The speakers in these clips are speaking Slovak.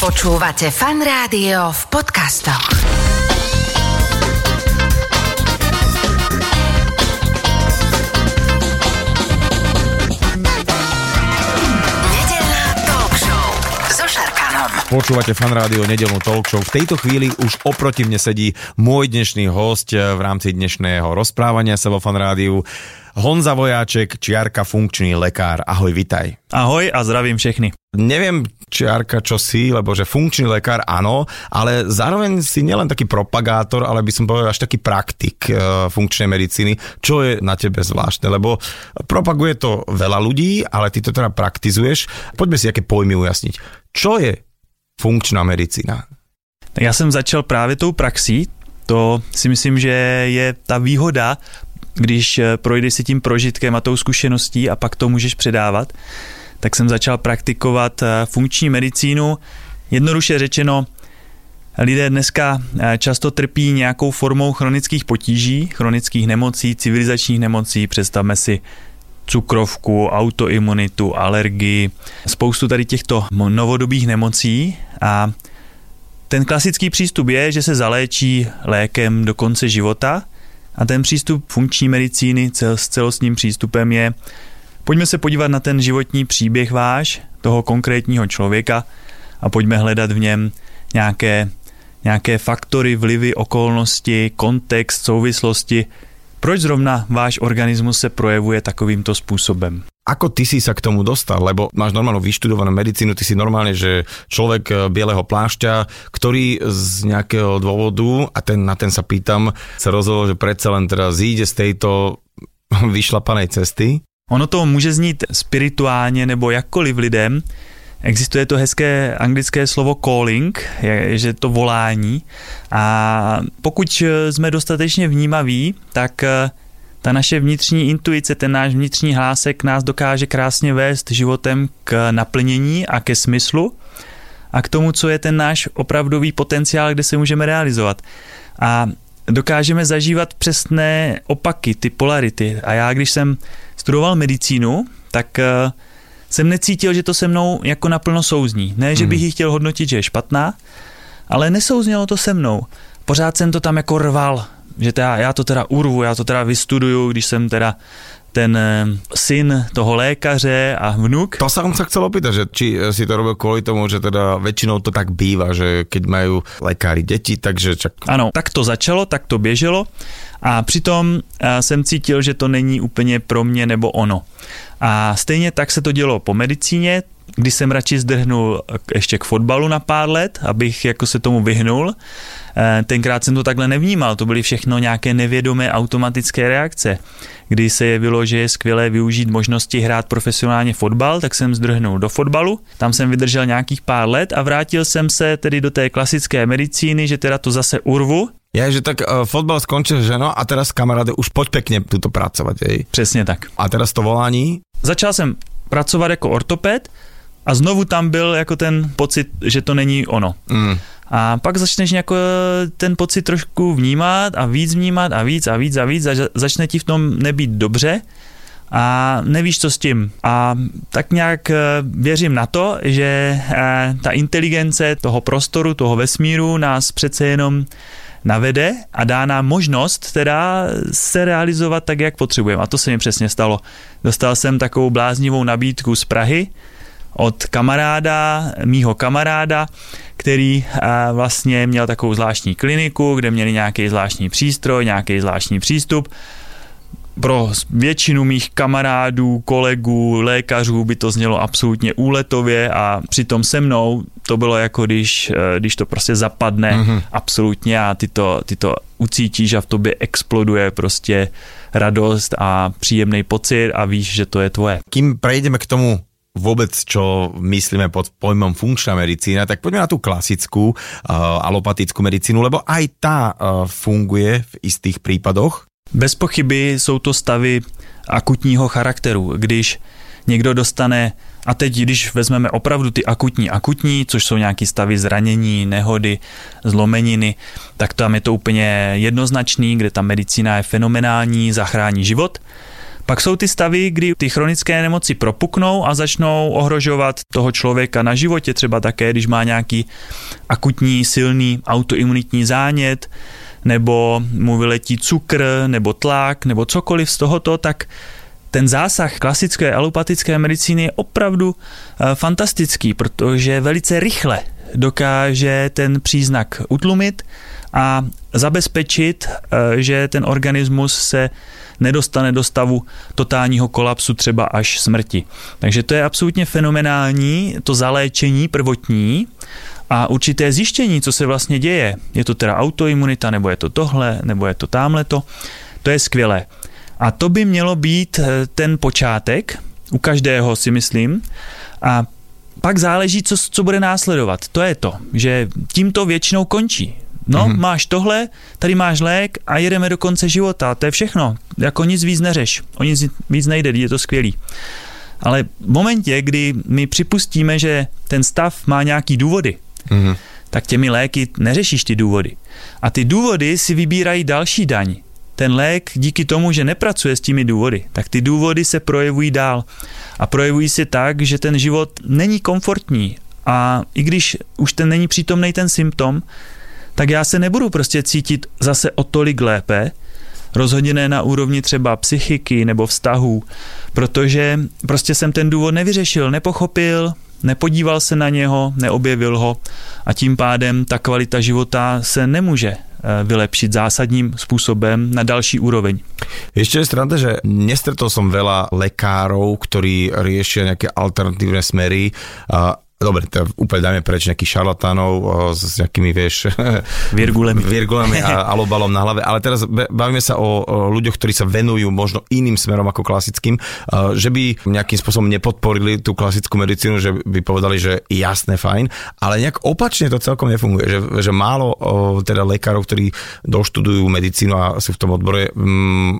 Počúvate fan rádio v podcastoch. Počúvate fan rádio nedelnú talk show. V tejto chvíli už oproti mne sedí môj dnešný host v rámci dnešného rozprávania sa vo fan rádiu. Honza Vojáček, čiarka funkčný lekár. Ahoj, vitaj. Ahoj a zdravím všechny. Neviem, čiarka, čo si, lebo že funkčný lekár áno, ale zároveň si nielen taký propagátor, ale by som povedal až taký praktik e, funkčnej medicíny, čo je na tebe zvláštne, lebo propaguje to veľa ľudí, ale ty to teda praktizuješ. Poďme si aké pojmy ujasniť. Čo je funkčná medicína? Já jsem začal právě tou praxí, to si myslím, že je ta výhoda, když eh, projdeš si tím prožitkem a tou zkušeností a pak to můžeš předávat, tak jsem začal praktikovat eh, funkční medicínu. Jednoduše řečeno, lidé dneska eh, často trpí nějakou formou chronických potíží, chronických nemocí, civilizačních nemocí, představme si cukrovku, autoimunitu, alergii, spoustu tady těchto novodobých nemocí. A ten klasický přístup je, že se zaléčí lékem do konce života. A ten přístup funkční medicíny s celostním přístupem je, pojďme se podívat na ten životní příběh váš, toho konkrétního člověka a pojďme hledat v něm nějaké, nějaké faktory, vlivy, okolnosti, kontext, souvislosti, proč zrovna váš organismus se projevuje takovýmto způsobem. Ako ty si sa k tomu dostal? Lebo máš normálnu vyštudovanú medicínu, ty si normálne, že človek e, bieleho plášťa, ktorý z nejakého dôvodu, a ten, na ten sa pýtam, sa rozhodol, že predsa len teda zíde z tejto vyšlapanej cesty. Ono to může znít spirituálně nebo jakkoliv lidem. Existuje to hezké anglické slovo calling, že to volání. A pokud jsme dostatečně vnímaví, tak eh, ta naše vnitřní intuice, ten náš vnitřní hlásek nás dokáže krásně vést životem k naplnění a ke smyslu a k tomu, co je ten náš opravdový potenciál, kde se můžeme realizovat. A dokážeme zažívat přesné opaky, ty polarity. A já, když jsem studoval medicínu, tak eh, jsem necítil, že to se mnou jako naplno souzní. Ne, že bych ji chtěl hodnotit, že je špatná, ale nesouznělo to se mnou. Pořád jsem to tam jako rval, že teda, já to teda urvu, já to teda vystuduju, když jsem teda ten eh, syn toho lékaře a vnuk. To sa som sa chcel opýtať, že či e, si to robil kvôli tomu, že teda väčšinou to tak býva, že keď majú lekári deti, takže čak... Ano, tak to začalo, tak to běželo a přitom eh, jsem cítil, že to není úplně pro mě nebo ono. A stejně tak se to dělo po medicíně, kdy jsem radši zdrhnul ještě k fotbalu na pár let, abych jako se tomu vyhnul. Eh, Tenkrát jsem to takhle nevnímal, to byly všechno nějaké nevědomé automatické reakce. Kdy se jevilo, že je skvělé využít možnosti hrát profesionálně fotbal, tak jsem zdrhnul do fotbalu. Tam jsem vydržel nějakých pár let a vrátil jsem se tedy do té klasické medicíny, že teda to zase urvu. Ja, že tak uh, fotbal skončil, že no, a teraz kamaráde, už poď pekne tuto pracovať, hej. Přesně tak. A teraz to volání, začal jsem pracovat jako ortoped a znovu tam byl jako ten pocit, že to není ono. mm, A pak začneš jako ten pocit trošku vnímat a víc vnímat a víc a víc a víc a za- začne ti v tom nebýt dobře a nevíš, co s tím. A tak nějak eh, věřím na to, že eh, ta inteligence toho prostoru, toho vesmíru nás přece jenom navede a dá nám možnost teda se realizovat tak, jak potřebujeme. A to se mi přesně stalo. Dostal jsem takovou bláznivou nabídku z Prahy od kamaráda, mýho kamaráda, který a, vlastně měl takovou zvláštní kliniku, kde měli nějaký zvláštní přístroj, nějaký zvláštní přístup. Pro většinu mých kamarádů, kolegů, lékařů by to znělo absolutně úletově a přitom se mnou to bylo jako když, eh, když to prostě zapadne mm-hmm. absolutně a ty to, ty to ucítíš a v tobě exploduje prostě radost a příjemný pocit a víš, že to je tvoje. kým prejdeme k tomu vôbec, čo myslíme pod pojmom funkčná medicína, tak poďme na tú klasickú uh, alopatickú medicínu, lebo aj tá uh, funguje v istých prípadoch. Bez pochyby jsou to stavy akutního charakteru, když někdo dostane, a teď když vezmeme opravdu ty akutní akutní, což jsou nějaké stavy zranění, nehody, zlomeniny, tak tam je to úplně jednoznačný, kde ta medicína je fenomenální, zachrání život. Pak jsou ty stavy, kdy ty chronické nemoci propuknou a začnou ohrožovat toho člověka na životě, třeba také, když má nějaký akutní, silný autoimunitní zánět, nebo mu vyletí cukr, nebo tlak, nebo cokoliv z tohoto, tak ten zásah klasické alopatické medicíny je opravdu eh, fantastický, protože velice rychle dokáže ten příznak utlumit a zabezpečit, eh, že ten organismus se nedostane do stavu totálního kolapsu třeba až smrti. Takže to je absolutně fenomenální, to zaléčení prvotní a určité zjištění, co se vlastně děje. Je to teda autoimunita, nebo je to tohle, nebo je to tamhleto. To je skvělé. A to by mělo být eh, ten počátek, u každého si myslím. A pak záleží, co, co bude následovat. To je to, že tím to většinou končí. No, mm-hmm. máš tohle, tady máš lék a jedeme do konce života. To je všechno. Jako nic víc neřeš. O nic víc nejde, je to skvělý. Ale v momentě, kdy my připustíme, že ten stav má nějaký důvody, mm-hmm. tak těmi léky neřešíš ty důvody. A ty důvody si vybírají další daň. Ten lék díky tomu, že nepracuje s těmi důvody, tak ty důvody se projevují dál. A projevují se tak, že ten život není komfortní. A i když už ten není přítomný ten symptom, tak já se nebudu prostě cítit zase o tolik lépe, rozhodně ne na úrovni třeba psychiky nebo vztahů, protože prostě jsem ten důvod nevyřešil, nepochopil, nepodíval se na něho, neobjevil ho a tím pádem ta kvalita života se nemůže eh, vylepšiť zásadním spôsobom na další úroveň. Ešte je strana, že nestretol som veľa lekárov, ktorí riešia nejaké alternatívne smery dobre, to úplne dajme preč nejakých šarlatánov s nejakými, vieš, virgulemi, virgulemi a alobalom na hlave, ale teraz bavíme sa o, ľuďoch, ktorí sa venujú možno iným smerom ako klasickým, že by nejakým spôsobom nepodporili tú klasickú medicínu, že by povedali, že jasné, fajn, ale nejak opačne to celkom nefunguje, že, že málo teda lekárov, ktorí doštudujú medicínu a sú v tom odbore,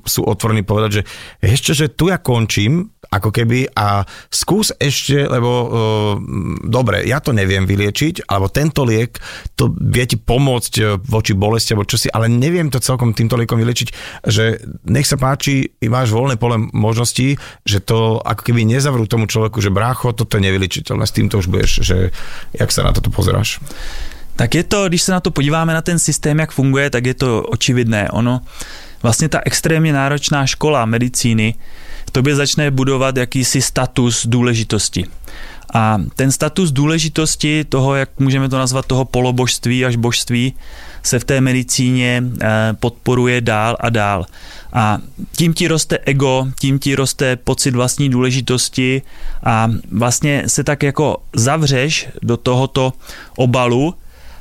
sú otvorení povedať, že ešte, že tu ja končím, ako keby a skús ešte, lebo dobre, ja to neviem vyliečiť, alebo tento liek, to vie ti pomôcť e, voči bolesti alebo čosi, ale neviem to celkom týmto liekom vyliečiť, že nech sa páči, máš voľné pole možností, že to ako keby nezavrú tomu človeku, že brácho, toto je nevyliečiteľné, s týmto už budeš, že jak sa na toto pozeráš? Tak je to, když se na to podíváme na ten systém, jak funguje, tak je to očividné. Ono, vlastně ta extrémně náročná škola medicíny tobě začne budovat jakýsi status důležitosti. A ten status důležitosti toho, jak můžeme to nazvat, toho polobožství až božství, se v té medicíně eh, podporuje dál a dál. A tím ti roste ego, tím ti roste pocit vlastní důležitosti a vlastně se tak jako zavřeš do tohoto obalu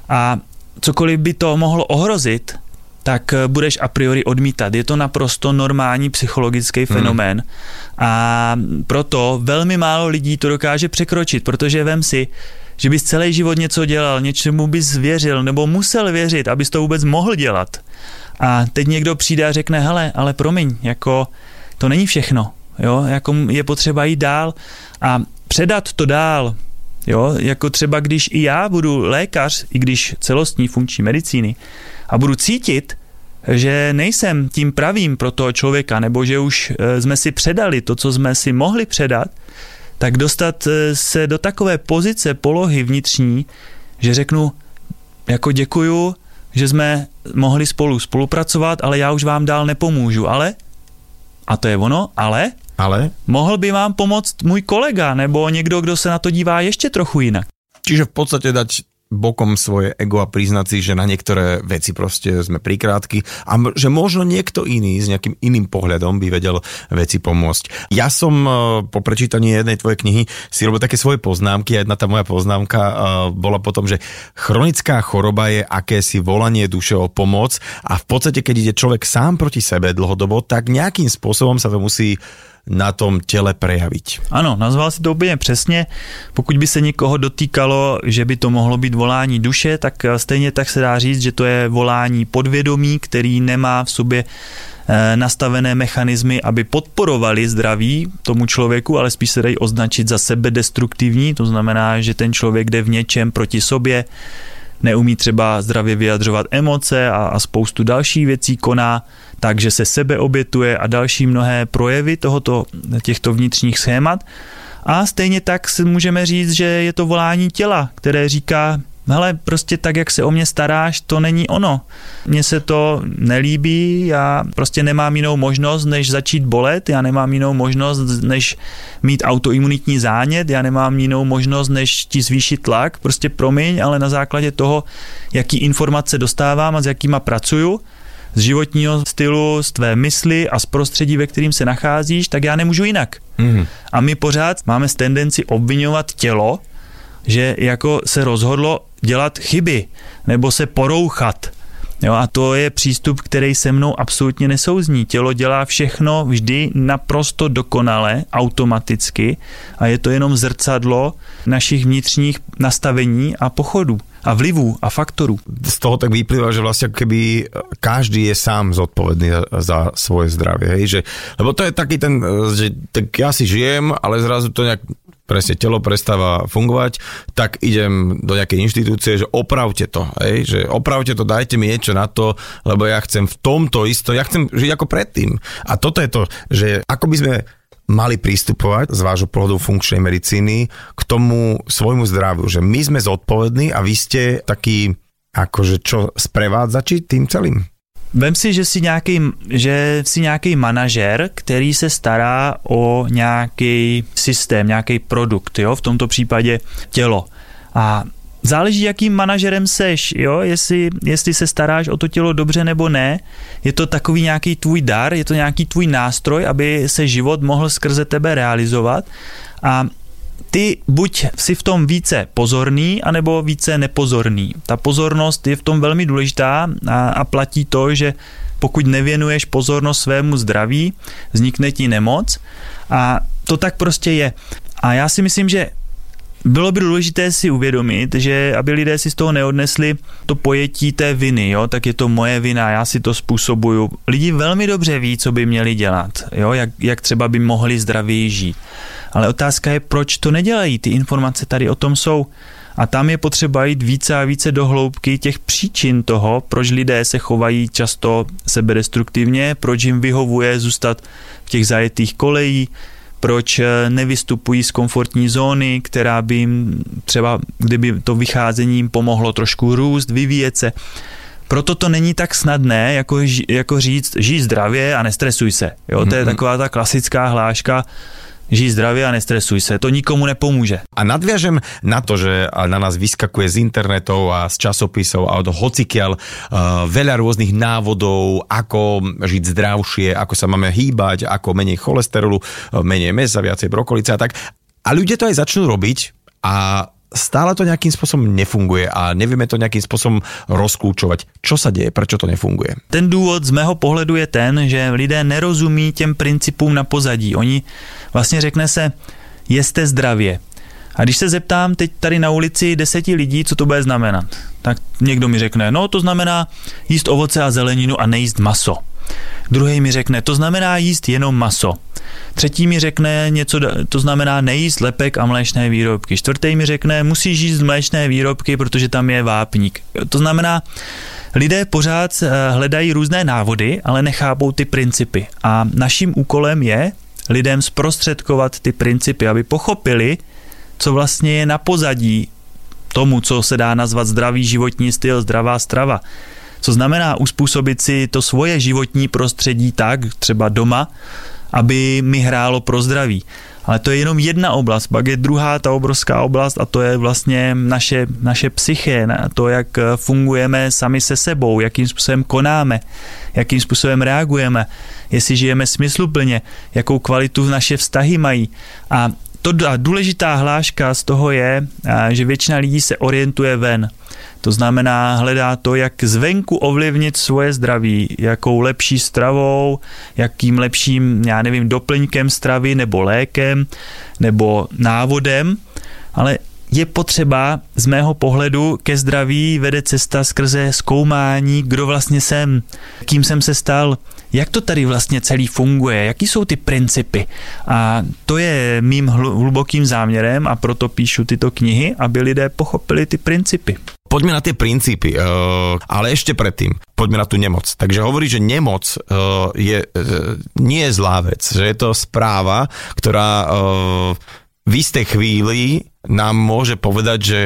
a cokoliv by to mohlo ohrozit, tak eh, budeš a priori odmítat. Je to naprosto normální psychologický hmm. fenomén hmm. a proto velmi málo lidí to dokáže překročit, protože vem si, že bys celý život něco dělal, něčemu bys věřil nebo musel věřit, abys to vůbec mohl dělat. A teď někdo přijde a řekne, hele, ale promiň, jako to není všechno, jo, jako je potřeba jít dál a předat to dál, jo, jako třeba když i já budu lékař, i když celostní funkční medicíny, a budu cítit, že nejsem tím pravým pro toho člověka, nebo že už eh, jsme si předali to, co jsme si mohli předat, tak dostat eh, se do takové pozice, polohy vnitřní, že řeknu, jako děkuju, že jsme mohli spolu spolupracovat, ale já už vám dál nepomůžu, ale, a to je ono, ale, ale? mohl by vám pomoct můj kolega, nebo někdo, kdo se na to dívá ještě trochu jinak. Čiže v podstate dať bokom svoje ego a priznať si, že na niektoré veci proste sme prikrátky a že možno niekto iný s nejakým iným pohľadom by vedel veci pomôcť. Ja som e, po prečítaní jednej tvojej knihy si robil také svoje poznámky a jedna tá moja poznámka e, bola potom, že chronická choroba je akési volanie duše o pomoc a v podstate, keď ide človek sám proti sebe dlhodobo, tak nejakým spôsobom sa to musí na tom těle prejaviť. Ano, nazval si to úplně přesně. Pokud by se někoho dotýkalo, že by to mohlo být volání duše, tak eh, stejně tak se dá říct, že to je volání podvědomí, který nemá v sobě eh, nastavené mechanismy, aby podporovali zdraví tomu člověku, ale spíš se dají označit za sebedestruktivní, to znamená, že ten člověk jde v něčem proti sobě, neumí třeba zdravě vyjadřovat emoce a, a spoustu dalších věcí koná, takže se sebe obětuje a další mnohé projevy tohoto, těchto vnitřních schémat. A stejně tak si můžeme říct, že je to volání těla, které říká, hele, prostě tak, jak se o mě staráš, to není ono. Mně se to nelíbí, já prostě nemám jinou možnost, než začít bolet, já nemám jinou možnost, než mít autoimunitní zánět, já nemám jinou možnost, než ti zvýšit tlak, prostě promiň, ale na základě toho, jaký informace dostávám a s jakýma pracuju, z životního stylu, z tvé mysli a z prostředí, ve kterým se nacházíš, tak já nemůžu jinak. Mm. A my pořád máme tendenci obvinovat tělo, že jako se rozhodlo dělat chyby nebo se porouchat. Jo, a to je přístup, který se mnou absolutně nesouzní. Tělo dělá všechno vždy naprosto dokonale, automaticky a je to jenom zrcadlo našich vnitřních nastavení a pochodů a vlivů a faktorů. Z toho tak vyplýva, že vlastne keby každý je sám zodpovedný za svoje zdravie. Hej? Že, lebo to je taký ten, že tak ja si žijem, ale zrazu to nejak presne telo prestáva fungovať, tak idem do nejakej inštitúcie, že opravte to, hej, že opravte to, dajte mi niečo na to, lebo ja chcem v tomto isto, ja chcem žiť ako predtým. A toto je to, že ako by sme mali pristupovať z vášho pohľadu funkčnej medicíny k tomu svojmu zdraviu, že my sme zodpovední a vy ste taký akože čo sprevádzači tým celým? Vem si, že si nějaký, že si nějaký manažer, který se stará o nějaký systém, nějaký produkt, jo, v tomto případě tělo. A záleží, jakým manažerem seš, jo, jestli, jestli se staráš o to tělo dobře nebo ne, je to takový nějaký tvůj dar, je to nějaký tvůj nástroj, aby se život mohl skrze tebe realizovat a ty buď si v tom více pozorný, anebo více nepozorný. Ta pozornost je v tom velmi důležitá a, a platí to, že pokud nevěnuješ pozornost svému zdraví, vznikne ti nemoc a to tak prostě je. A já si myslím, že bylo by důležité si uvědomit, že aby lidé si z toho neodnesli to pojetí té viny, jo, tak je to moje vina, já si to způsobuju. Lidi velmi dobře ví, co by měli dělat, jo, jak, jak třeba by mohli zdravěji žít. Ale otázka je, proč to nedělají. Ty informace tady o tom jsou. A tam je potřeba jít více a více do hloubky těch příčin toho, proč lidé se chovají často sebedestruktivně, proč jim vyhovuje zůstat v těch zajetých kolejí, proč eh, nevystupují z komfortní zóny, která by jim třeba, kdyby to vycházením pomohlo trošku růst, vyvíjet se. Proto to není tak snadné, jako, jako říct, žij zdravě a nestresuj se. Jo, to je taková ta klasická hláška, žij zdravie a nestresuj sa, to nikomu nepomôže. A nadviažem na to, že na nás vyskakuje z internetov a z časopisov a od hocikiaľ uh, veľa rôznych návodov, ako žiť zdravšie, ako sa máme hýbať, ako menej cholesterolu, menej mesa, viacej brokolice a tak. A ľudia to aj začnú robiť a stále to nejakým spôsobom nefunguje a nevieme to nejakým spôsobom rozklúčovať. Čo sa deje, prečo to nefunguje? Ten důvod z mého pohledu je ten, že lidé nerozumí těm principům na pozadí. Oni vlastně řekne se, jeste zdravě. A když se zeptám teď tady na ulici deseti lidí, co to bude znamenat, tak někdo mi řekne, no to znamená jíst ovoce a zeleninu a nejíst maso. Druhý mi řekne, to znamená jíst jenom maso. Třetí mi řekne něco, to znamená nejíst lepek a mléčné výrobky. Čtvrtý mi řekne, musíš jíst mléčné výrobky, protože tam je vápník. To znamená, lidé pořád eh, hledají různé návody, ale nechápou ty principy. A naším úkolem je lidem zprostředkovat ty principy, aby pochopili, co vlastně je na pozadí tomu, co se dá nazvat zdravý životní styl, zdravá strava. Co znamená uspůsobit si to svoje životní prostředí tak, třeba doma, aby mi hrálo pro zdraví. Ale to je jenom jedna oblast, pak je druhá ta obrovská oblast a to je vlastně naše, naše psyché, to, jak fungujeme sami se sebou, jakým způsobem konáme, jakým způsobem reagujeme, jestli žijeme smysluplně, jakou kvalitu naše vztahy mají. A to a důležitá hláška z toho je, že většina lidí se orientuje ven. To znamená, hledá to, jak zvenku ovlivnit svoje zdraví, jakou lepší stravou, jakým lepším, já nevím, doplňkem stravy nebo lékem nebo návodem, ale je potřeba z mého pohledu ke zdraví vede cesta skrze zkoumání, kdo vlastně jsem, kým jsem se stal, jak to tady vlastně celý funguje, jaký jsou ty principy. A to je mým hlubokým záměrem a proto píšu tyto knihy, aby lidé pochopili ty principy. Poďme na tie princípy, uh, ale ešte predtým, poďme na tú nemoc. Takže hovorí, že nemoc uh, je, uh, nie je zlá vec, že je to správa, ktorá v istej chvíli nám môže povedať, že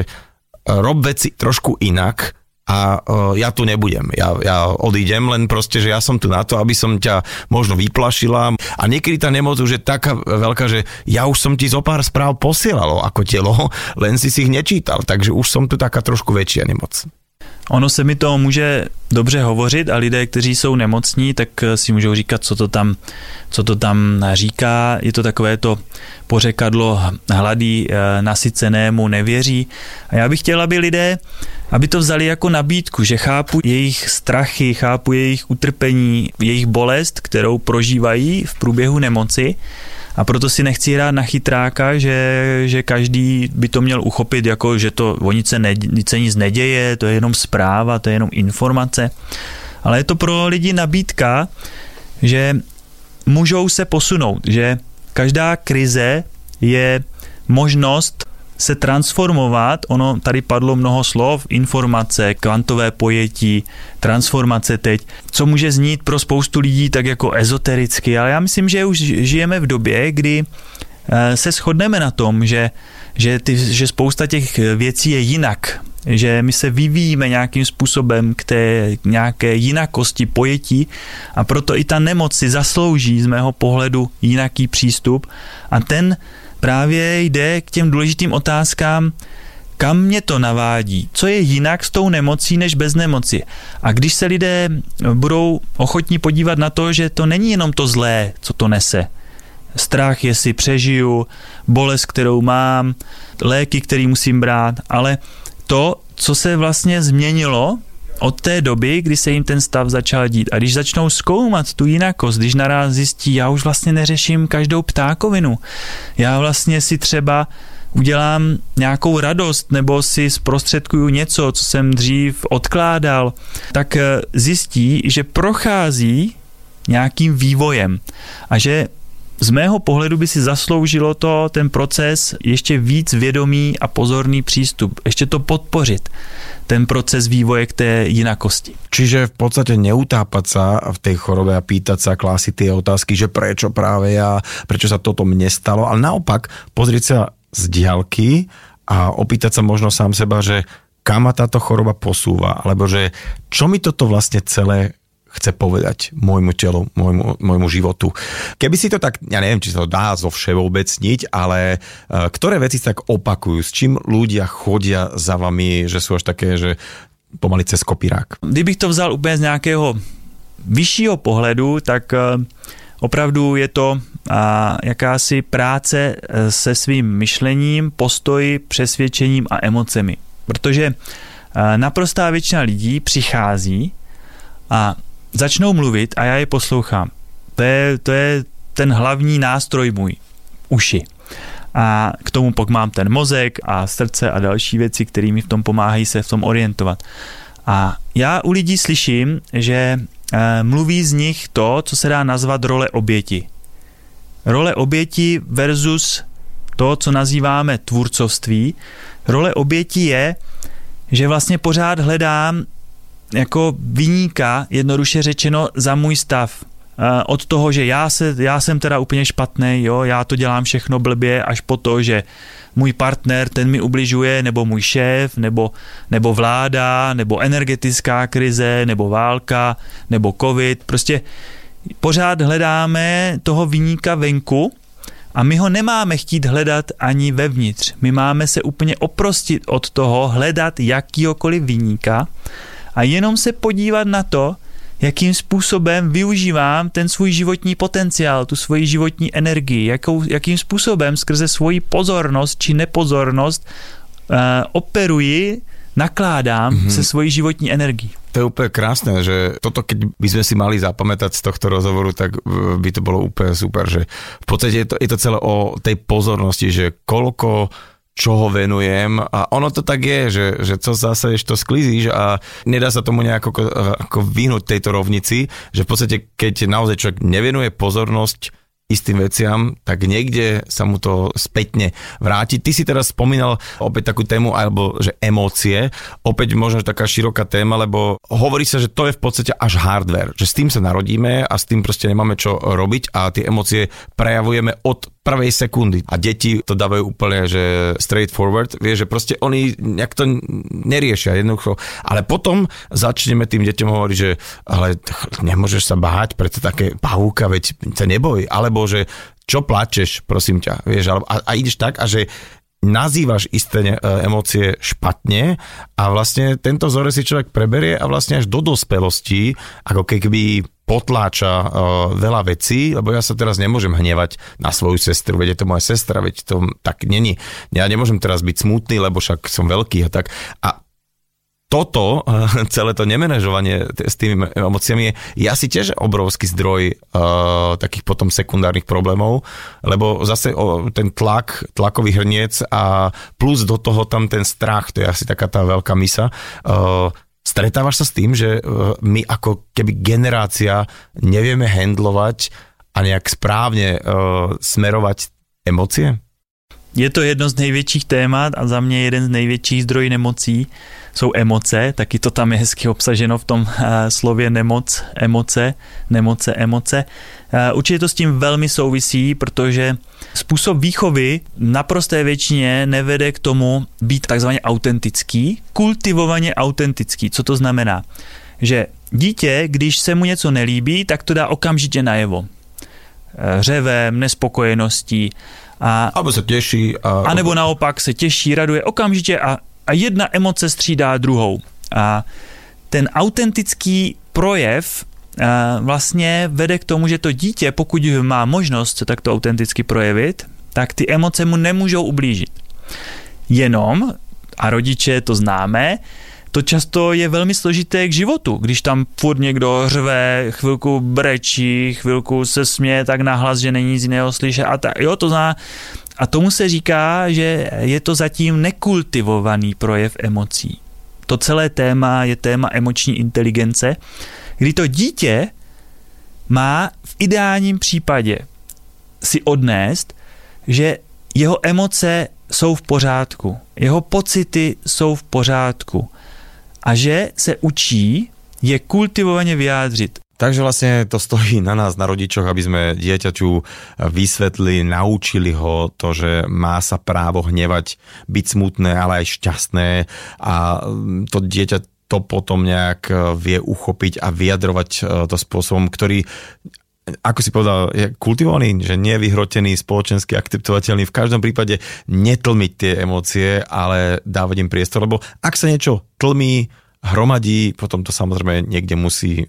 rob veci trošku inak, a uh, ja tu nebudem, ja, ja odídem, len proste, že ja som tu na to, aby som ťa možno vyplašila. A niekedy tá nemoc už je taká veľká, že ja už som ti zo pár správ posielalo ako telo, len si si ich nečítal, takže už som tu taká trošku väčšia nemoc. Ono se mi to může dobře hovořit a lidé, kteří jsou nemocní, tak si můžou říkat, co to tam, co to tam říká. Je to takové to pořekadlo hladý eh, nasycenému nevěří. A já bych chtěl, aby lidé, aby to vzali jako nabídku, že chápu jejich strachy, chápu jejich utrpení, jejich bolest, kterou prožívají v průběhu nemoci a proto si nechci hrát na chytráka, že, že každý by to měl uchopit jako, že to o nic se, ne, nic se nic neděje, to je jenom zpráva, to je jenom informace. Ale je to pro lidi nabídka, že můžou se posunout, že každá krize je možnost se transformovat, ono tady padlo mnoho slov, informace, kvantové pojetí, transformace teď, co může znít pro spoustu lidí tak jako ezotericky, ale já myslím, že už žijeme v době, kdy eh, se shodneme na tom, že, že, ty, že spousta těch věcí je jinak, že my se vyvíjíme nějakým způsobem k té nějaké jinakosti pojetí a proto i ta nemoc si zaslouží z mého pohledu jinaký přístup. A ten právě jde k těm důležitým otázkám, kam mě to navádí, co je jinak s tou nemocí než bez nemoci. A když se lidé budou ochotní podívat na to, že to není jenom to zlé, co to nese, strach, jestli přežiju, bolest, kterou mám, léky, který musím brát, ale to, co se vlastně změnilo od té doby, kdy se jim ten stav začal dít. A když začnou zkoumat tu jinakost, když naraz zjistí, já už vlastně neřeším každou ptákovinu, já vlastně si třeba udělám nějakou radost nebo si zprostředkuju něco, co jsem dřív odkládal, tak eh, zjistí, že prochází nějakým vývojem a že z mého pohledu by si zasloužilo to, ten proces, ještě víc vědomý a pozorný přístup, ještě to podpořit ten proces vývoje k té jinakosti. Čiže v podstate neutápať sa v tej chorobe a pýtať sa, klásiť tie otázky, že prečo práve ja, prečo sa toto mne stalo, ale naopak pozrieť sa z diálky a opýtať sa možno sám seba, že kam ma táto choroba posúva, alebo že čo mi toto vlastne celé chce povedať môjmu telu, môjmu, môjmu životu. Keby si to tak, ja neviem, či sa to dá zo všeobecniť, ale uh, ktoré veci sa tak opakujú, s čím ľudia chodia za vami, že sú až také, že pomaly cez kopírák? Kdybych to vzal úplně z nějakého vyššího pohledu, tak uh, opravdu je to jakási práce e, se svým myšlením, postoji, přesvědčením a emocemi. Protože e, naprostá většina lidí přichází a začnou mluvit a já je poslouchám. To je, to je ten hlavní nástroj můj, uši. A k tomu pak mám ten mozek a srdce a další věci, které mi v tom pomáhají se v tom orientovat. A já u lidí slyším, že e, mluví z nich to, co se dá nazvat role oběti. Role oběti versus to, co nazýváme tvůrcovství. Role oběti je, že vlastně pořád hledám jako vyníka, jednoduše řečeno, za můj stav. Od toho, že já, se, já jsem teda úplně špatný, jo, já to dělám všechno blbě, až po to, že můj partner, ten mi ubližuje, nebo můj šéf, nebo, nebo vláda, nebo energetická krize, nebo válka, nebo covid. Prostě pořád hledáme toho vyníka venku a my ho nemáme chtít hledat ani vevnitř. My máme se úplně oprostit od toho, hledat jakýkoliv vyníka a jenom se podívat na to, jakým způsobem využívám ten svůj životní potenciál, tu svoji životní energii, jakou, jakým způsobem skrze svoji pozornost či nepozornost uh, operuji, nakládám mm-hmm. se svojí životní energií. To je úplne krásne, že toto keď by sme si mali zapamätať z tohto rozhovoru, tak by to bolo úplne super, že v podstate je to, je to celé o tej pozornosti, že koľko čoho venujem. A ono to tak je, že, že co zase to sklizíš a nedá sa tomu nejako ako vyhnúť tejto rovnici, že v podstate keď naozaj človek nevenuje pozornosť istým veciam, tak niekde sa mu to spätne vráti. Ty si teraz spomínal opäť takú tému, alebo že emócie, opäť možno taká široká téma, lebo hovorí sa, že to je v podstate až hardware, že s tým sa narodíme a s tým proste nemáme čo robiť a tie emócie prejavujeme od prvej sekundy. A deti to dávajú úplne, že straight forward, vie, že proste oni nejak to neriešia jednoducho. Ale potom začneme tým deťom hovoriť, že ale nemôžeš sa báť, preto také pavúka, veď sa neboj. Alebo že čo plačeš, prosím ťa, vieš, a, a ideš tak a že nazývaš isté e, emócie špatne a vlastne tento vzore si človek preberie a vlastne až do dospelosti, ako keby potláča uh, veľa vecí, lebo ja sa teraz nemôžem hnevať na svoju sestru, veď je to moja sestra, veď to tak není. Ja nemôžem teraz byť smutný, lebo však som veľký a tak. A toto, celé to nemenežovanie s tými emóciami je, je asi tiež obrovský zdroj uh, takých potom sekundárnych problémov, lebo zase o, ten tlak, tlakový hrniec a plus do toho tam ten strach, to je asi taká tá veľká misa. Uh, stretávaš sa s tým, že uh, my ako keby generácia nevieme handlovať a nejak správne uh, smerovať emócie? Je to jedno z největších témat a za mě jeden z největších zdrojů nemocí jsou emoce, taky to tam je hezky obsaženo v tom uh, slově nemoc, emoce, nemoce, emoce. Uh, určitě to s tím velmi souvisí, protože způsob výchovy naprosté většině nevede k tomu být takzvaně autentický, kultivovaně autentický. Co to znamená? Že dítě, když se mu něco nelíbí, tak to dá okamžitě najevo. Řevem, nespokojeností, a, Abo se těší. A, a nebo naopak se těší, raduje okamžitě a, a jedna emoce střídá druhou. A ten autentický projev vlastně vede k tomu, že to dítě, pokud má možnost se takto autenticky projevit, tak ty emoce mu nemůžou ublížit. Jenom, a rodiče to známe, to často je velmi složité k životu, když tam furt někdo řve, chvilku brečí, chvilku se směje tak nahlas, že není nic jiného slyšet a tak, jo, to zná, a tomu se říká, že je to zatím nekultivovaný projev emocí. To celé téma je téma emoční inteligence, kdy to dítě má v ideálním případě si odnést, že jeho emoce jsou v pořádku, jeho pocity jsou v pořádku, a že se učí je kultivovaně vyjádřit. Takže vlastne to stojí na nás, na rodičoch, aby sme dieťaťu vysvetli, naučili ho to, že má sa právo hnevať, byť smutné, ale aj šťastné a to dieťa to potom nejak vie uchopiť a vyjadrovať e, to spôsobom, ktorý ako si povedal, je kultivovaný, že nie vyhrotený, spoločensky akceptovateľný, v každom prípade netlmiť tie emócie, ale dávať im priestor, lebo ak sa niečo tlmí, hromadí, potom to samozrejme niekde musí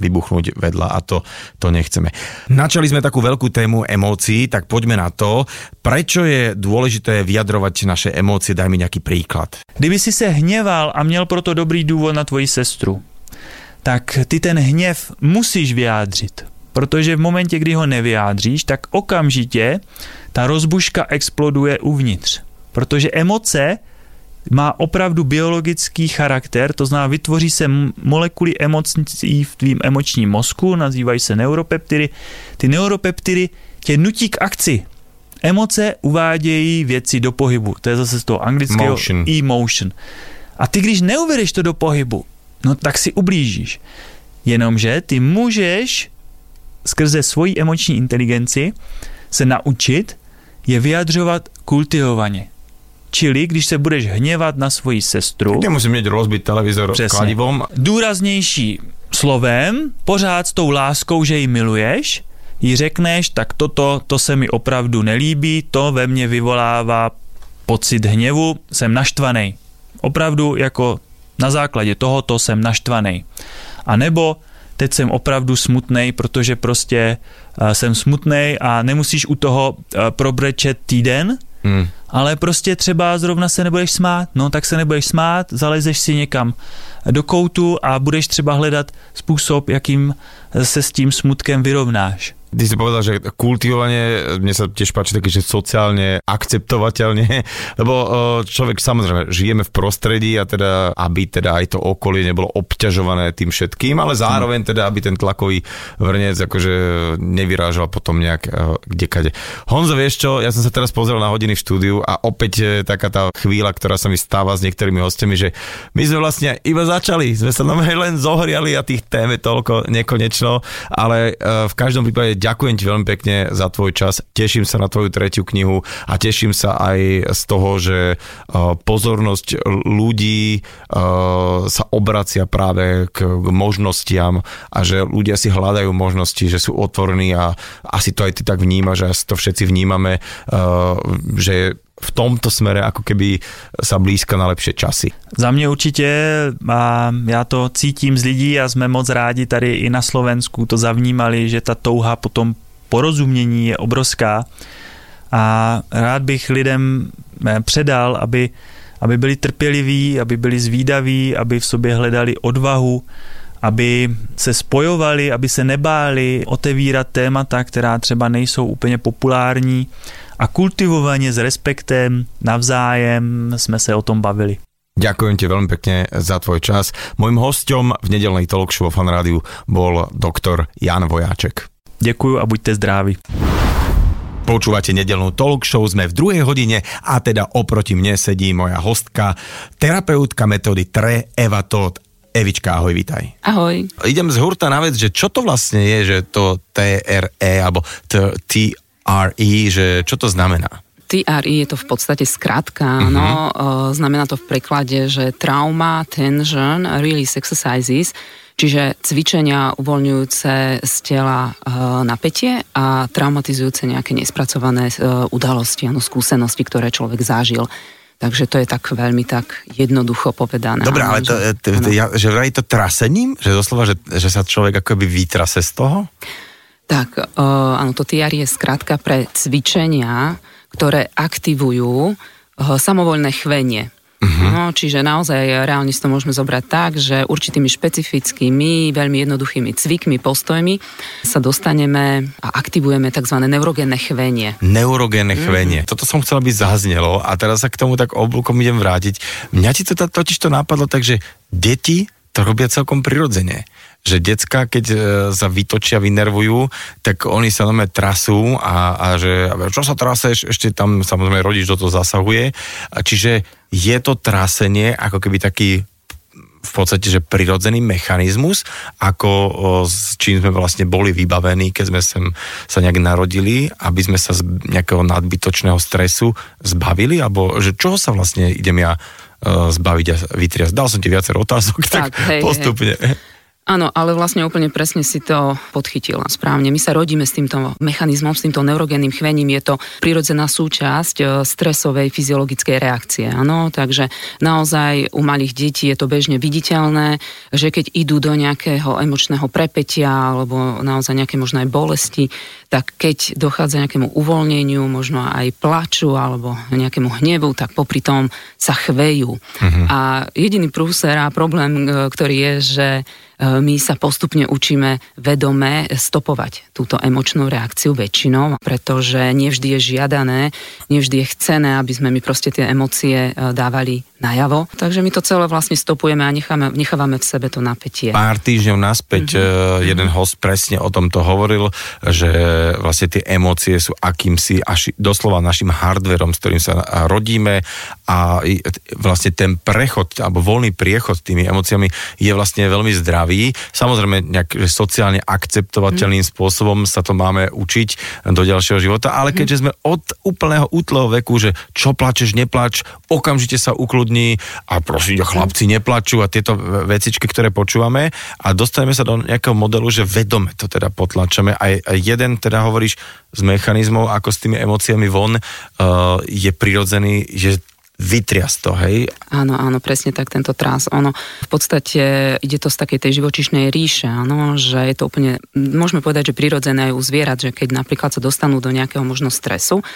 vybuchnúť vedľa a to, to nechceme. Načali sme takú veľkú tému emócií, tak poďme na to. Prečo je dôležité vyjadrovať naše emócie? Daj mi nejaký príklad. Kdyby si se hněval a měl proto dobrý důvod na tvoji sestru, tak ty ten hněv musíš vyjádřit. Protože v momentě, kdy ho nevyjádříš, tak okamžitě ta rozbuška exploduje uvnitř. Protože emoce má opravdu biologický charakter, to znamená, vytvoří se molekuly emocí v tvým emočním mozku, nazývají se neuropeptidy. Ty neuropeptidy tě nutí k akci. Emoce uvádějí věci do pohybu. To je zase z toho anglického motion. emotion. A ty, když neuvedeš to do pohybu, no tak si ublížíš. Jenomže ty můžeš skrze svoji emoční inteligenci se naučit je vyjadřovat kultivovaně. Čili, když se budeš hněvat na svoji sestru... Nemusím mít rozbit televizor přesně, kladivom. Důraznější slovem, pořád s tou láskou, že ji miluješ, jí řekneš, tak toto, to se mi opravdu nelíbí, to ve mně vyvolává pocit hněvu, jsem naštvaný. Opravdu jako na základě tohoto jsem naštvaný. A nebo teď jsem opravdu smutný, protože prostě uh, jsem smutný a nemusíš u toho uh, probrečet týden, Hmm. Ale prostě třeba zrovna se nebudeš smát, no tak se nebudeš smát, zalezeš si někam do koutu a budeš třeba hledat způsob, jakým se s tím smutkem vyrovnáš. Ty si povedal, že kultivovanie, mne sa tiež páči také, že sociálne akceptovateľne, lebo e, človek samozrejme žijeme v prostredí a teda, aby teda aj to okolie nebolo obťažované tým všetkým, ale zároveň teda, aby ten tlakový vrnec akože nevyrážal potom nejak kde kade. Honzo, vieš čo, ja som sa teraz pozrel na hodiny v štúdiu a opäť e, taká tá chvíľa, ktorá sa mi stáva s niektorými hostiami, že my sme vlastne iba začali, sme sa len zohriali a tých tém je toľko nekonečno, ale e, v každom prípade ďakujem ti veľmi pekne za tvoj čas, teším sa na tvoju tretiu knihu a teším sa aj z toho, že e, pozornosť ľudí sa obracia práve k možnostiam a že ľudia si hľadajú možnosti, že sú otvorení a asi to aj ty tak vnímaš a to všetci vnímame, že v tomto smere ako keby sa blízka na lepšie časy. Za mě určitě a já to cítím z lidí a jsme moc rádi tady i na Slovensku to zavnímali, že ta touha po tom porozumění je obrovská a rád bych lidem eh, předal, aby, aby byli trpěliví, aby byli zvídaví, aby v sobě hledali odvahu, aby se spojovali, aby se nebáli otevírat témata, která třeba nejsou úplně populární a kultivovaně s respektem navzájem jsme se o tom bavili. Ďakujem ti veľmi pekne za tvoj čas. Mojím hostom v nedelnej talk show Fan Rádiu bol doktor Jan Vojáček. Ďakujem a buďte zdraví. Počúvate nedelnú talk show, sme v druhej hodine a teda oproti mne sedí moja hostka, terapeutka metódy TRE Eva Todd. Evička, ahoj, vítaj. Ahoj. Idem z hurta na vec, že čo to vlastne je, že to TRE alebo TRE, že čo to znamená? TRE je to v podstate skratka, uh-huh. no, znamená to v preklade, že trauma, tension, release exercises, čiže cvičenia uvoľňujúce z tela napätie a traumatizujúce nejaké nespracované udalosti, ano, skúsenosti, ktoré človek zažil. Takže to je tak veľmi tak jednoducho povedané. Dobre, ale to, že, to, ja, že vraj to trasením? Že doslova, že, že sa človek akoby vytrase z toho? Tak, uh, áno, to TR je skrátka pre cvičenia, ktoré aktivujú uh, samovoľné chvenie. Uh-huh. No, čiže naozaj reálne si to môžeme zobrať tak, že určitými špecifickými, veľmi jednoduchými cvikmi, postojmi sa dostaneme a aktivujeme tzv. neurogénne chvenie. Neurogénne mhm. chvenie. Toto som chcel, aby zaznelo a teraz sa k tomu tak oblúkom idem vrátiť. Mňa ti to totiž to napadlo tak, že deti to robia celkom prirodzene že decka, keď e, sa vytočia, vynervujú, tak oni sa nome trasú a, a že čo sa traseš, ešte tam samozrejme rodič do toho zasahuje. Čiže je to trasenie ako keby taký v podstate, že prirodzený mechanizmus, ako s čím sme vlastne boli vybavení, keď sme sem sa nejak narodili, aby sme sa z nejakého nadbytočného stresu zbavili, alebo že čoho sa vlastne idem ja zbaviť a vytriasť. Dal som ti viacero otázok, tak, tak hej, postupne. Hej. Áno, ale vlastne úplne presne si to podchytila správne. My sa rodíme s týmto mechanizmom, s týmto neurogénnym chvením. Je to prirodzená súčasť e, stresovej fyziologickej reakcie. Áno, takže naozaj u malých detí je to bežne viditeľné, že keď idú do nejakého emočného prepetia alebo naozaj nejaké možno aj bolesti, tak keď dochádza nejakému uvoľneniu, možno aj plaču alebo nejakému hnevu, tak popri tom sa chvejú. Mm-hmm. A jediný prúser a problém, e, ktorý je, že E, my sa postupne učíme vedome stopovať túto emočnú reakciu väčšinou, pretože nevždy je žiadané, nevždy je chcené, aby sme my proste tie emócie e, dávali najavo. Takže my to celé vlastne stopujeme a necháme, nechávame v sebe to napätie. Pár týždňov naspäť mm-hmm. jeden host presne o tomto hovoril, že vlastne tie emócie sú akýmsi až doslova našim hardverom, s ktorým sa rodíme a vlastne ten prechod alebo voľný priechod tými emóciami je vlastne veľmi zdravý. Samozrejme nejak že sociálne akceptovateľným mm. spôsobom sa to máme učiť do ďalšieho života, ale mhm. keďže sme od úplného útleho veku, že čo plačeš, neplač, okamžite sa ukludní a prosím, chlapci neplačú a tieto vecičky, ktoré počúvame a dostaneme sa do nejakého modelu, že vedome to teda potlačame a jeden teda hovoríš z mechanizmov, ako s tými emóciami von uh, je prirodzený, že vytrias to, hej? Áno, áno, presne tak, tento trás. Ono v podstate ide to z takej tej živočišnej ríše, áno, že je to úplne, môžeme povedať, že prirodzené aj u zvierat, že keď napríklad sa dostanú do nejakého možno stresu,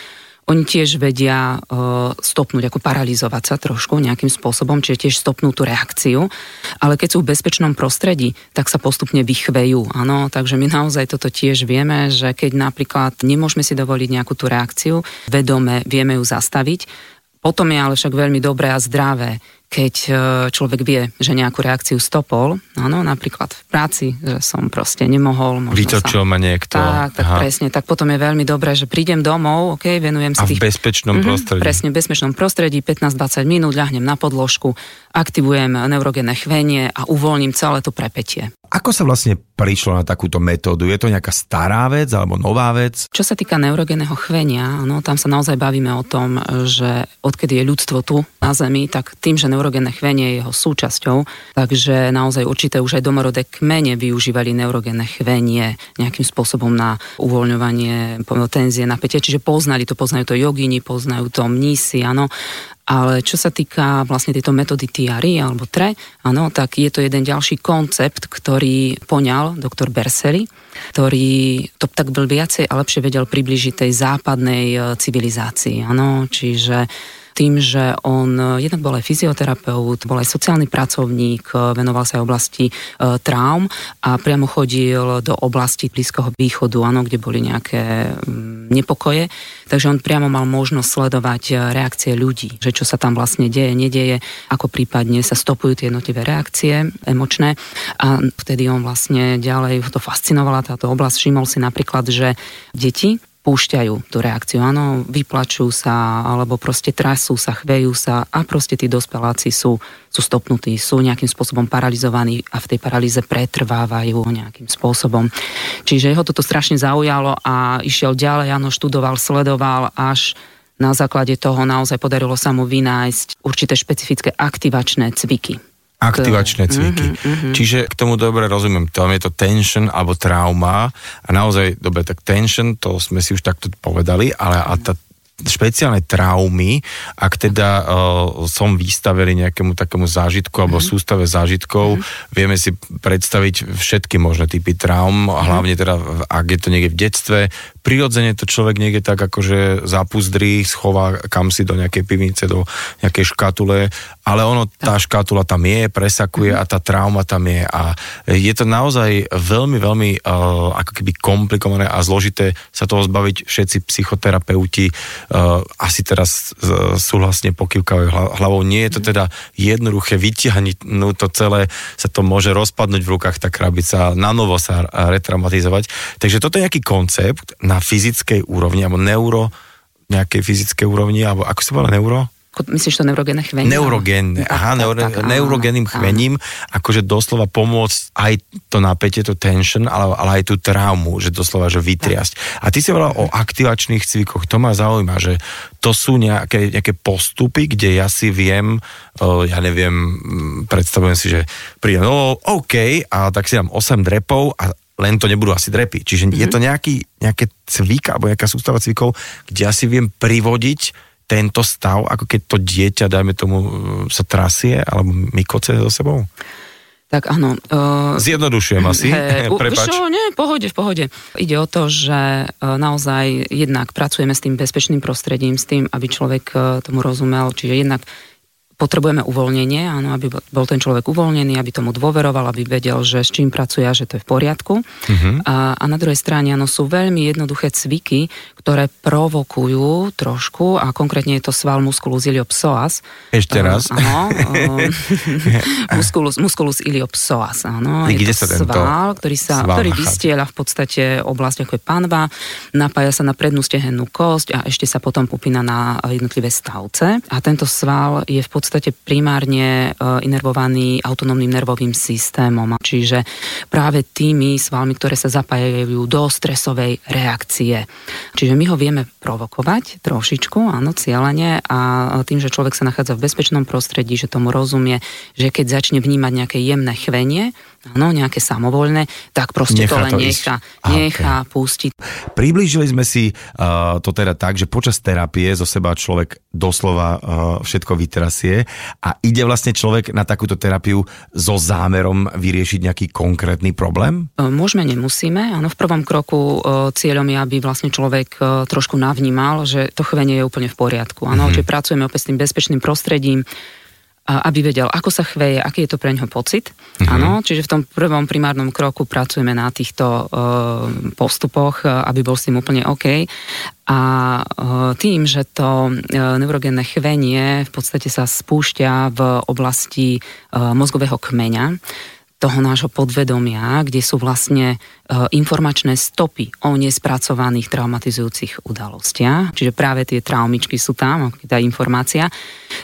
oni tiež vedia uh, stopnúť, ako paralizovať sa trošku nejakým spôsobom, čiže tiež stopnú tú reakciu, ale keď sú v bezpečnom prostredí, tak sa postupne vychvejú, áno, takže my naozaj toto tiež vieme, že keď napríklad nemôžeme si dovoliť nejakú tú reakciu, vedome vieme ju zastaviť, potom je ale však veľmi dobré a zdravé, keď e, človek vie, že nejakú reakciu stopol, áno, napríklad v práci, že som proste nemohol. Vytočil sa, ma niekto. Tak, tak presne, tak potom je veľmi dobré, že prídem domov, ok, venujem si A tých... v bezpečnom mm-hmm, prostredí. Presne, v bezpečnom prostredí, 15-20 minút, ľahnem na podložku, aktivujem neurogénne chvenie a uvoľním celé to prepetie. Ako sa vlastne prišlo na takúto metódu? Je to nejaká stará vec alebo nová vec? Čo sa týka neurogeného chvenia, no, tam sa naozaj bavíme o tom, že odkedy je ľudstvo tu na Zemi, tak tým, že neurogené chvenie je jeho súčasťou, takže naozaj určité už aj domorodé kmene využívali neurogené chvenie nejakým spôsobom na uvoľňovanie tenzie, napätie, čiže poznali to, poznajú to jogini, poznajú to mnísi, áno, ale čo sa týka vlastne tejto metódy TRI alebo TRE, áno, tak je to jeden ďalší koncept, ktorý poňal doktor Berseri, ktorý to tak bol viacej a lepšie vedel približiť tej západnej e, civilizácii. Áno, čiže tým, že on eh, jednak bol aj fyzioterapeut, bol aj sociálny pracovník, eh, venoval sa aj oblasti e, traum a priamo chodil do oblasti Blízkoho východu, áno, kde boli nejaké mm, nepokoje. Takže on priamo mal možnosť sledovať reakcie ľudí, že čo sa tam vlastne deje, nedieje, ako prípadne sa stopujú tie jednotlivé reakcie emočné. A vtedy on vlastne ďalej to fascinovala táto oblasť. Všimol si napríklad, že deti púšťajú tú reakciu. Áno, vyplačujú sa, alebo proste trasú sa, chvejú sa a proste tí dospeláci sú, sú stopnutí, sú nejakým spôsobom paralizovaní a v tej paralýze pretrvávajú nejakým spôsobom. Čiže jeho toto strašne zaujalo a išiel ďalej, áno, študoval, sledoval až na základe toho naozaj podarilo sa mu vynájsť určité špecifické aktivačné cviky aktivačné cviky. Mm-hmm, mm-hmm. Čiže k tomu dobre rozumiem, tam je to tension alebo trauma a naozaj, dobre, tak tension, to sme si už takto povedali, ale a tá špeciálne traumy, ak teda uh, som vystavený nejakému takému zážitku alebo mm-hmm. sústave zážitkov, mm-hmm. vieme si predstaviť všetky možné typy traum, mm-hmm. hlavne teda, ak je to niekde v detstve, prirodzene to človek niekde tak akože zapuzdrí, schová kam si do nejakej pivnice, do nejakej škatule, ale ono, tá škatula tam je, presakuje mm-hmm. a tá trauma tam je a je to naozaj veľmi, veľmi uh, ako keby komplikované a zložité sa toho zbaviť všetci psychoterapeuti, uh, asi teraz uh, súhlasne pokývkajú hlavou. Nie je to teda jednoduché vytiahnuť no to celé, sa to môže rozpadnúť v rukách tá krabica, na novo sa retraumatizovať. Takže toto je nejaký koncept na fyzickej úrovni, alebo neuro, nejakej fyzickej úrovni, alebo ako sa volá neuro? Myslíš to neurogénne chvenie? Neurogénne, aha, tak, neuro, tak, neurogénnym chvením, akože doslova pomôcť aj to napätie, to tension, ale, ale aj tú traumu, že doslova, že vytriasť. A ty si hovorila o aktivačných cvikoch, to ma zaujíma, že to sú nejaké, nejaké postupy, kde ja si viem, ja neviem, predstavujem si, že prídem, no OK, a tak si dám 8 drepov a len to nebudú asi drepy. Čiže mm-hmm. je mhm. to nejaký, nejaké cvik alebo nejaká sústava cvikov, kde ja si viem privodiť tento stav, ako keď to dieťa, dajme tomu, e, sa trasie alebo mykoce so sebou? Tak áno. Uh, Zjednodušujem asi, he, prepač. Čo, nie, pohode, v pohode. Ide o to, že uh, naozaj jednak pracujeme s tým bezpečným prostredím, s tým, aby človek tomu rozumel, čiže jednak potrebujeme uvoľnenie, áno, aby bol ten človek uvoľnený, aby tomu dôveroval, aby vedel, že s čím pracuje a že to je v poriadku. Uh-huh. A, a na druhej strane, áno, sú veľmi jednoduché cviky, ktoré provokujú trošku a konkrétne je to sval musculus iliopsoas. Ešte raz. Uh, áno, uh, musculus, musculus iliopsoas, áno. Je to sa sval, ktorý, sa, sval ktorý vystieľa v podstate oblasť ako je panva, napája sa na prednú stehennú kosť a ešte sa potom popína na jednotlivé stavce. A tento sval je v podstate primárne e, inervovaný autonómnym nervovým systémom. Čiže práve tými svalmi, ktoré sa zapájajú do stresovej reakcie. Čiže my ho vieme provokovať trošičku, áno, cieľene a tým, že človek sa nachádza v bezpečnom prostredí, že tomu rozumie, že keď začne vnímať nejaké jemné chvenie, áno, nejaké samovoľné, tak proste Nechá to len to nechá, Aha, nechá, pustí. Priblížili sme si uh, to teda tak, že počas terapie zo seba človek doslova uh, všetko vytrasie a ide vlastne človek na takúto terapiu so zámerom vyriešiť nejaký konkrétny problém? E, Môžeme, nemusíme. Áno, v prvom kroku e, cieľom je, aby vlastne človek e, trošku navnímal, že to chvenie je úplne v poriadku. Áno, mm-hmm. čiže pracujeme opäť s tým bezpečným prostredím, aby vedel, ako sa chveje, aký je to pre ňoho pocit. Mm-hmm. Áno, čiže v tom prvom primárnom kroku pracujeme na týchto e, postupoch, e, aby bol s tým úplne OK. A e, tým, že to neurogénne chvenie v podstate sa spúšťa v oblasti mozgového kmeňa, toho nášho podvedomia, kde sú vlastne e, informačné stopy o nespracovaných traumatizujúcich udalostiach. Čiže práve tie traumičky sú tam, tá informácia.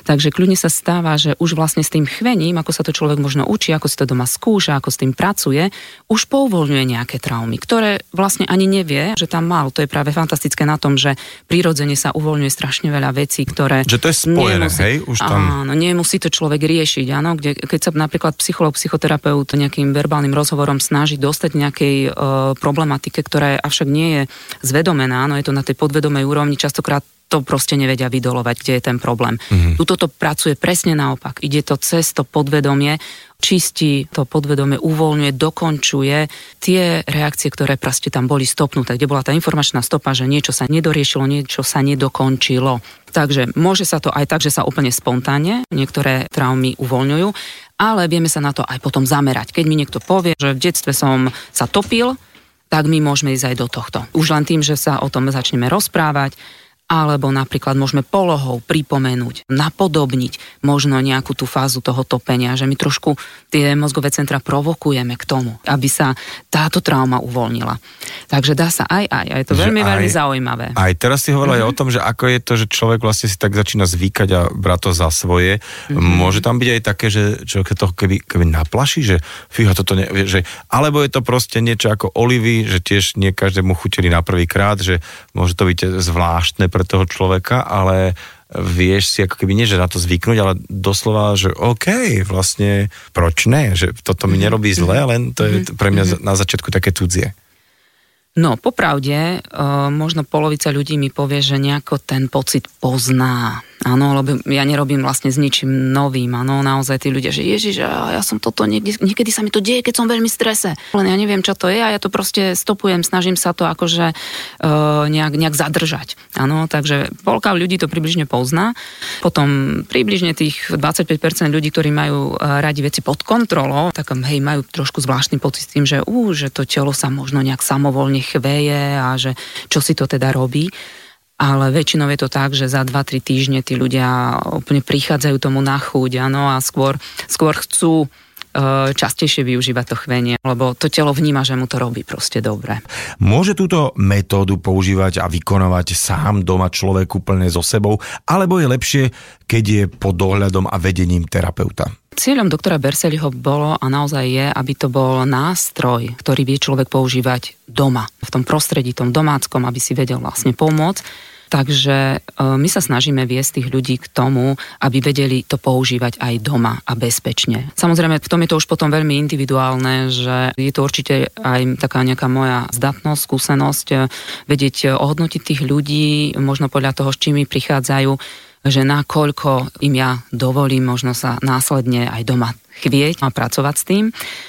Takže kľudne sa stáva, že už vlastne s tým chvením, ako sa to človek možno učí, ako si to doma skúša, ako s tým pracuje, už pouvoľňuje nejaké traumy, ktoré vlastne ani nevie, že tam mal. To je práve fantastické na tom, že prirodzene sa uvoľňuje strašne veľa vecí, ktoré... Že to je spojené, hej? Už tam... Áno, nemusí to človek riešiť, áno, kde, keď sa napríklad psycholog, psychoterapeut nejakým verbálnym rozhovorom snaží dostať nejakej e, problematike, ktorá je, avšak nie je zvedomená, áno, je to na tej podvedomej úrovni, častokrát to proste nevedia vydolovať, kde je ten problém. Mm-hmm. Tuto to pracuje presne naopak. Ide to cez to podvedomie, čistí to podvedomie, uvoľňuje, dokončuje tie reakcie, ktoré proste tam boli stopnuté, kde bola tá informačná stopa, že niečo sa nedoriešilo, niečo sa nedokončilo. Takže môže sa to aj tak, že sa úplne spontánne niektoré traumy uvoľňujú, ale vieme sa na to aj potom zamerať. Keď mi niekto povie, že v detstve som sa topil, tak my môžeme ísť aj do tohto. Už len tým, že sa o tom začneme rozprávať, alebo napríklad môžeme polohou pripomenúť, napodobniť možno nejakú tú fázu toho topenia, že my trošku tie mozgové centra provokujeme k tomu, aby sa táto trauma uvoľnila. Takže dá sa aj aj, a je to veľmi, aj- veľmi zaujímavé. Aj teraz si hovorila Mhm. aj o tom, že ako je to, že človek vlastne si tak začína zvykať a brať to za svoje. Mhm. Môže tam byť aj také, že človek to keby, keby naplaší, že fíha, toto ne, že, alebo je to proste niečo ako olivy, že tiež nie každému chutili na prvý krát, že môže to byť zvláštne pre toho človeka, ale vieš si ako keby nie, že na to zvyknúť, ale doslova, že OK, vlastne proč ne, že toto Mhm. mi nerobí zle, len to je pre mňa na začiatku také cudzie. No, popravde, uh, možno polovica ľudí mi povie, že nejako ten pocit pozná. Áno, lebo ja nerobím vlastne s ničím novým. Áno, naozaj tí ľudia, že ježiš, ja som toto, niekde, niekedy sa mi to deje, keď som veľmi strese. Len ja neviem, čo to je a ja to proste stopujem, snažím sa to akože uh, nejak, nejak zadržať. Áno, takže polka ľudí to približne pozná. Potom približne tých 25% ľudí, ktorí majú uh, radi veci pod kontrolou, tak hej, majú trošku zvláštny pocit s tým, že, uh, že to telo sa možno nejak samovolne chveje a že čo si to teda robí. Ale väčšinou je to tak, že za 2-3 týždne tí ľudia úplne prichádzajú tomu na chuť, áno, a skôr, skôr chcú e, častejšie využívať to chvenie, lebo to telo vníma, že mu to robí proste dobre. Môže túto metódu používať a vykonovať sám doma človek úplne so sebou, alebo je lepšie, keď je pod dohľadom a vedením terapeuta? Cieľom doktora Berseliho bolo a naozaj je, aby to bol nástroj, ktorý vie človek používať doma, v tom prostredí, tom domáckom, aby si vedel vlastne pomôcť. Takže e, my sa snažíme viesť tých ľudí k tomu, aby vedeli to používať aj doma a bezpečne. Samozrejme, v tom je to už potom veľmi individuálne, že je to určite aj taká nejaká moja zdatnosť, skúsenosť, e, vedieť e, ohodnotiť tých ľudí, možno podľa toho, s čím prichádzajú, že nakoľko im ja dovolím možno sa následne aj doma chvieť a pracovať s tým.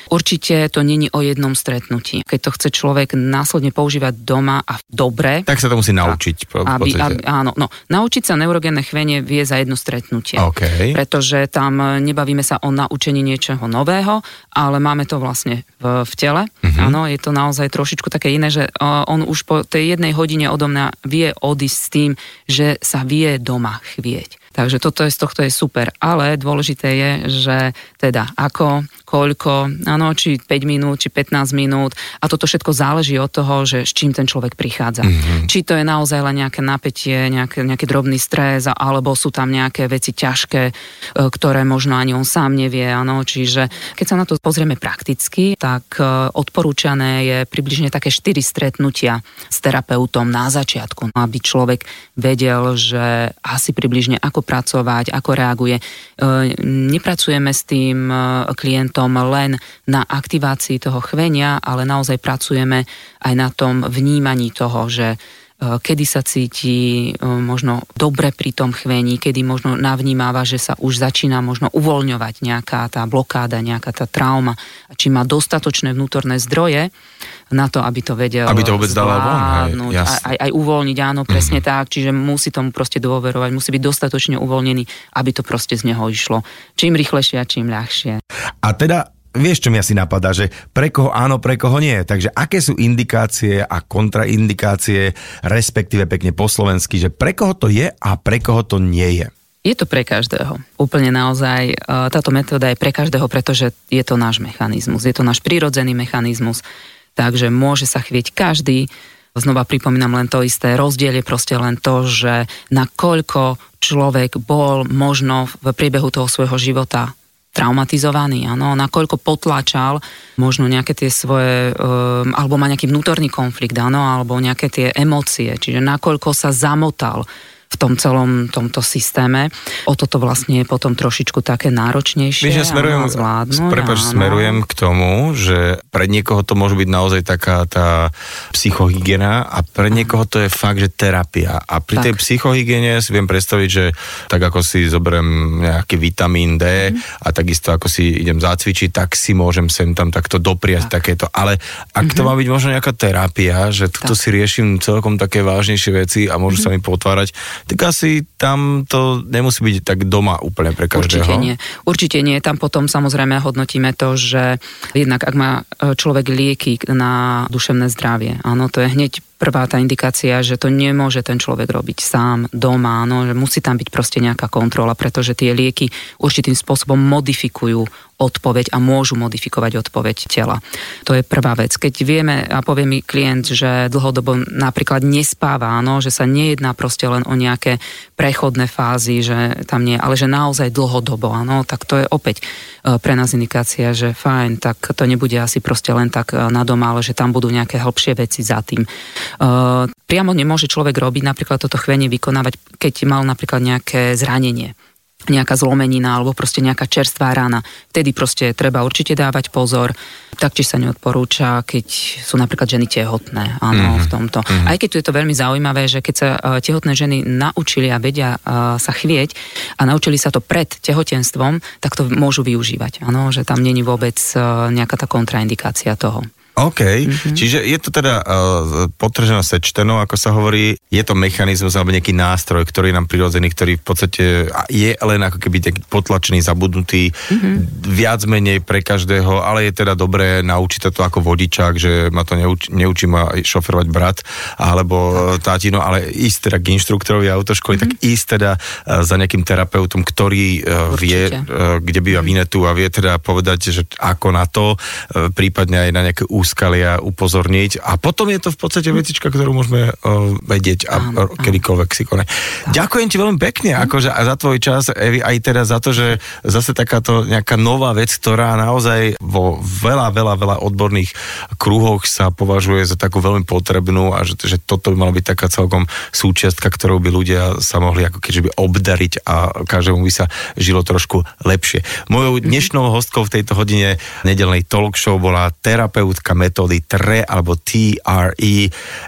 Určite to není o jednom stretnutí. Keď to chce človek následne používať doma a dobre, Tak sa to musí naučiť. v aby, aby, áno, no, naučiť sa neurogénne chvenie vie za jedno stretnutie. OK. Pretože tam e, nebavíme sa o naučení niečoho nového, ale máme to vlastne v, v tele. Mhm. Áno, je to naozaj trošičku také iné, že uh, on už po tej jednej hodine odo mňa vie odísť s tým, že sa vie doma chvieť. Takže toto je, z tohto je super, ale dôležité je, že teda ako, koľko, áno, či 5 minút, či 15 minút a toto všetko záleží od toho, že s čím ten človek prichádza. Mm-hmm. Či to je naozaj len nejaké napätie, nejaké, nejaký drobný stres, alebo sú tam nejaké veci ťažké, e, ktoré možno ani on sám nevie, áno, čiže keď sa na to pozrieme prakticky, tak e, odporúčané je približne také 4 stretnutia s terapeutom na začiatku, aby človek vedel, že asi približne ako pracovať, ako reaguje. E, Nepracujeme s tým klientom tom len na aktivácii toho chvenia, ale naozaj pracujeme aj na tom vnímaní toho, že kedy sa cíti e, možno dobre pri tom chvení, kedy možno navnímáva, že sa už začína možno uvoľňovať nejaká tá blokáda, nejaká tá trauma, a či má dostatočné vnútorné zdroje na to, aby to vedel Aby to vôbec dala von, hej, aj, aj, aj uvoľniť, áno, presne mm-hmm. tak, čiže musí tomu proste dôverovať, musí byť dostatočne uvoľnený, aby to proste z neho išlo. Čím rýchlejšie a čím ľahšie. A teda vieš, čo mi asi napadá, že pre koho áno, pre koho nie. Takže aké sú indikácie a kontraindikácie, respektíve pekne po slovensky, že pre koho to je a pre koho to nie je? Je to pre každého. Úplne naozaj. E, táto metóda je pre každého, pretože je to náš mechanizmus. Je to náš prírodzený mechanizmus. Takže môže sa chvieť každý. Znova pripomínam len to isté. Rozdiel je proste len to, že nakoľko človek bol možno v priebehu toho svojho života traumatizovaný, áno, nakoľko potlačal možno nejaké tie svoje, um, alebo má nejaký vnútorný konflikt, áno, alebo nejaké tie emócie, čiže nakoľko sa zamotal v tom celom tomto systéme. O toto vlastne je potom trošičku také náročnejšie. Víš, ja smerujem, prepáč, smerujem k tomu, že pre niekoho to môže byť naozaj taká tá psychohygiena a pre niekoho to je fakt, že terapia. A pri tak. tej psychohygiene si viem predstaviť, že tak ako si zoberiem nejaký vitamín D mm. a takisto ako si idem zacvičiť, tak si môžem sem tam takto dopriať tak. takéto. Ale ak mm-hmm. to mhm. má byť možno nejaká terapia, že tak. si riešim celkom také vážnejšie veci a môžu mm-hmm. sa mi potvárať, tak asi tam to nemusí byť tak doma úplne pre každého. Určite nie. Určite nie. Tam potom samozrejme hodnotíme to, že jednak ak má e, človek lieky na duševné zdravie, áno, to je hneď prvá tá indikácia, že to nemôže ten človek robiť sám doma, no, že musí tam byť proste nejaká kontrola, pretože tie lieky určitým spôsobom modifikujú odpoveď a môžu modifikovať odpoveď tela. To je prvá vec. Keď vieme a povie mi klient, že dlhodobo napríklad nespáva, no, že sa nejedná proste len o nejaké prechodné fázy, že tam nie, ale že naozaj dlhodobo, áno, tak to je opäť e, pre nás indikácia, že fajn, tak to nebude asi proste len tak e, na doma, ale že tam budú nejaké hĺbšie veci za tým. Uh, priamo nemôže človek robiť napríklad toto chvenie vykonávať, keď mal napríklad nejaké zranenie nejaká zlomenina alebo proste nejaká čerstvá rána. Vtedy proste treba určite dávať pozor. Taktiež sa neodporúča, keď sú napríklad ženy tehotné, áno, mm-hmm. v tomto. Mm-hmm. Aj keď tu je to veľmi zaujímavé, že keď sa uh, tehotné ženy naučili a vedia uh, sa chvieť a naučili sa to pred tehotenstvom, tak to môžu využívať, áno, že tam není vôbec uh, nejaká tá kontraindikácia toho. OK, mm-hmm. čiže je to teda uh, potržené sečteno, ako sa hovorí, je to mechanizmus alebo nejaký nástroj, ktorý je nám prirodzený, ktorý v podstate je len ako keby taký potlačený, zabudnutý, mm-hmm. viac menej pre každého, ale je teda dobré naučiť to ako vodičák, že ma to neuč, neučí ma šoferovať brat alebo tátino, ale ísť teda k inštruktorovi autoškoly, mm-hmm. tak ísť teda uh, za nejakým terapeutom, ktorý uh, vie, uh, kde býva mm-hmm. Vinetu a vie teda povedať, že ako na to, uh, prípadne aj na nejaké úskalia upozorniť. A potom je to v podstate vecička, ktorú môžeme uh, vedieť a áno, kedykoľvek si konať. Ďakujem ti veľmi pekne akože, a za tvoj čas, Evi, aj teraz za to, že zase takáto nejaká nová vec, ktorá naozaj vo veľa, veľa, veľa odborných kruhoch sa považuje za takú veľmi potrebnú a že, že toto by mala byť taká celkom súčiastka, ktorou by ľudia sa mohli ako keďže obdariť a každému by sa žilo trošku lepšie. Mojou dnešnou hostkou v tejto hodine nedelnej talk show bola terapeutka metódy TRE alebo TRE.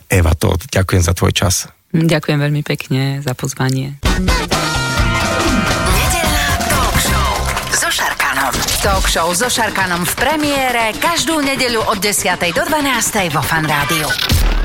Eva, to ďakujem za tvoj čas. Ďakujem veľmi pekne za pozvanie. talk show so Šarkanom. Talk show so Šarkanom v premiére každú nedeľu od 10. do 12. vo Fan Rádiu.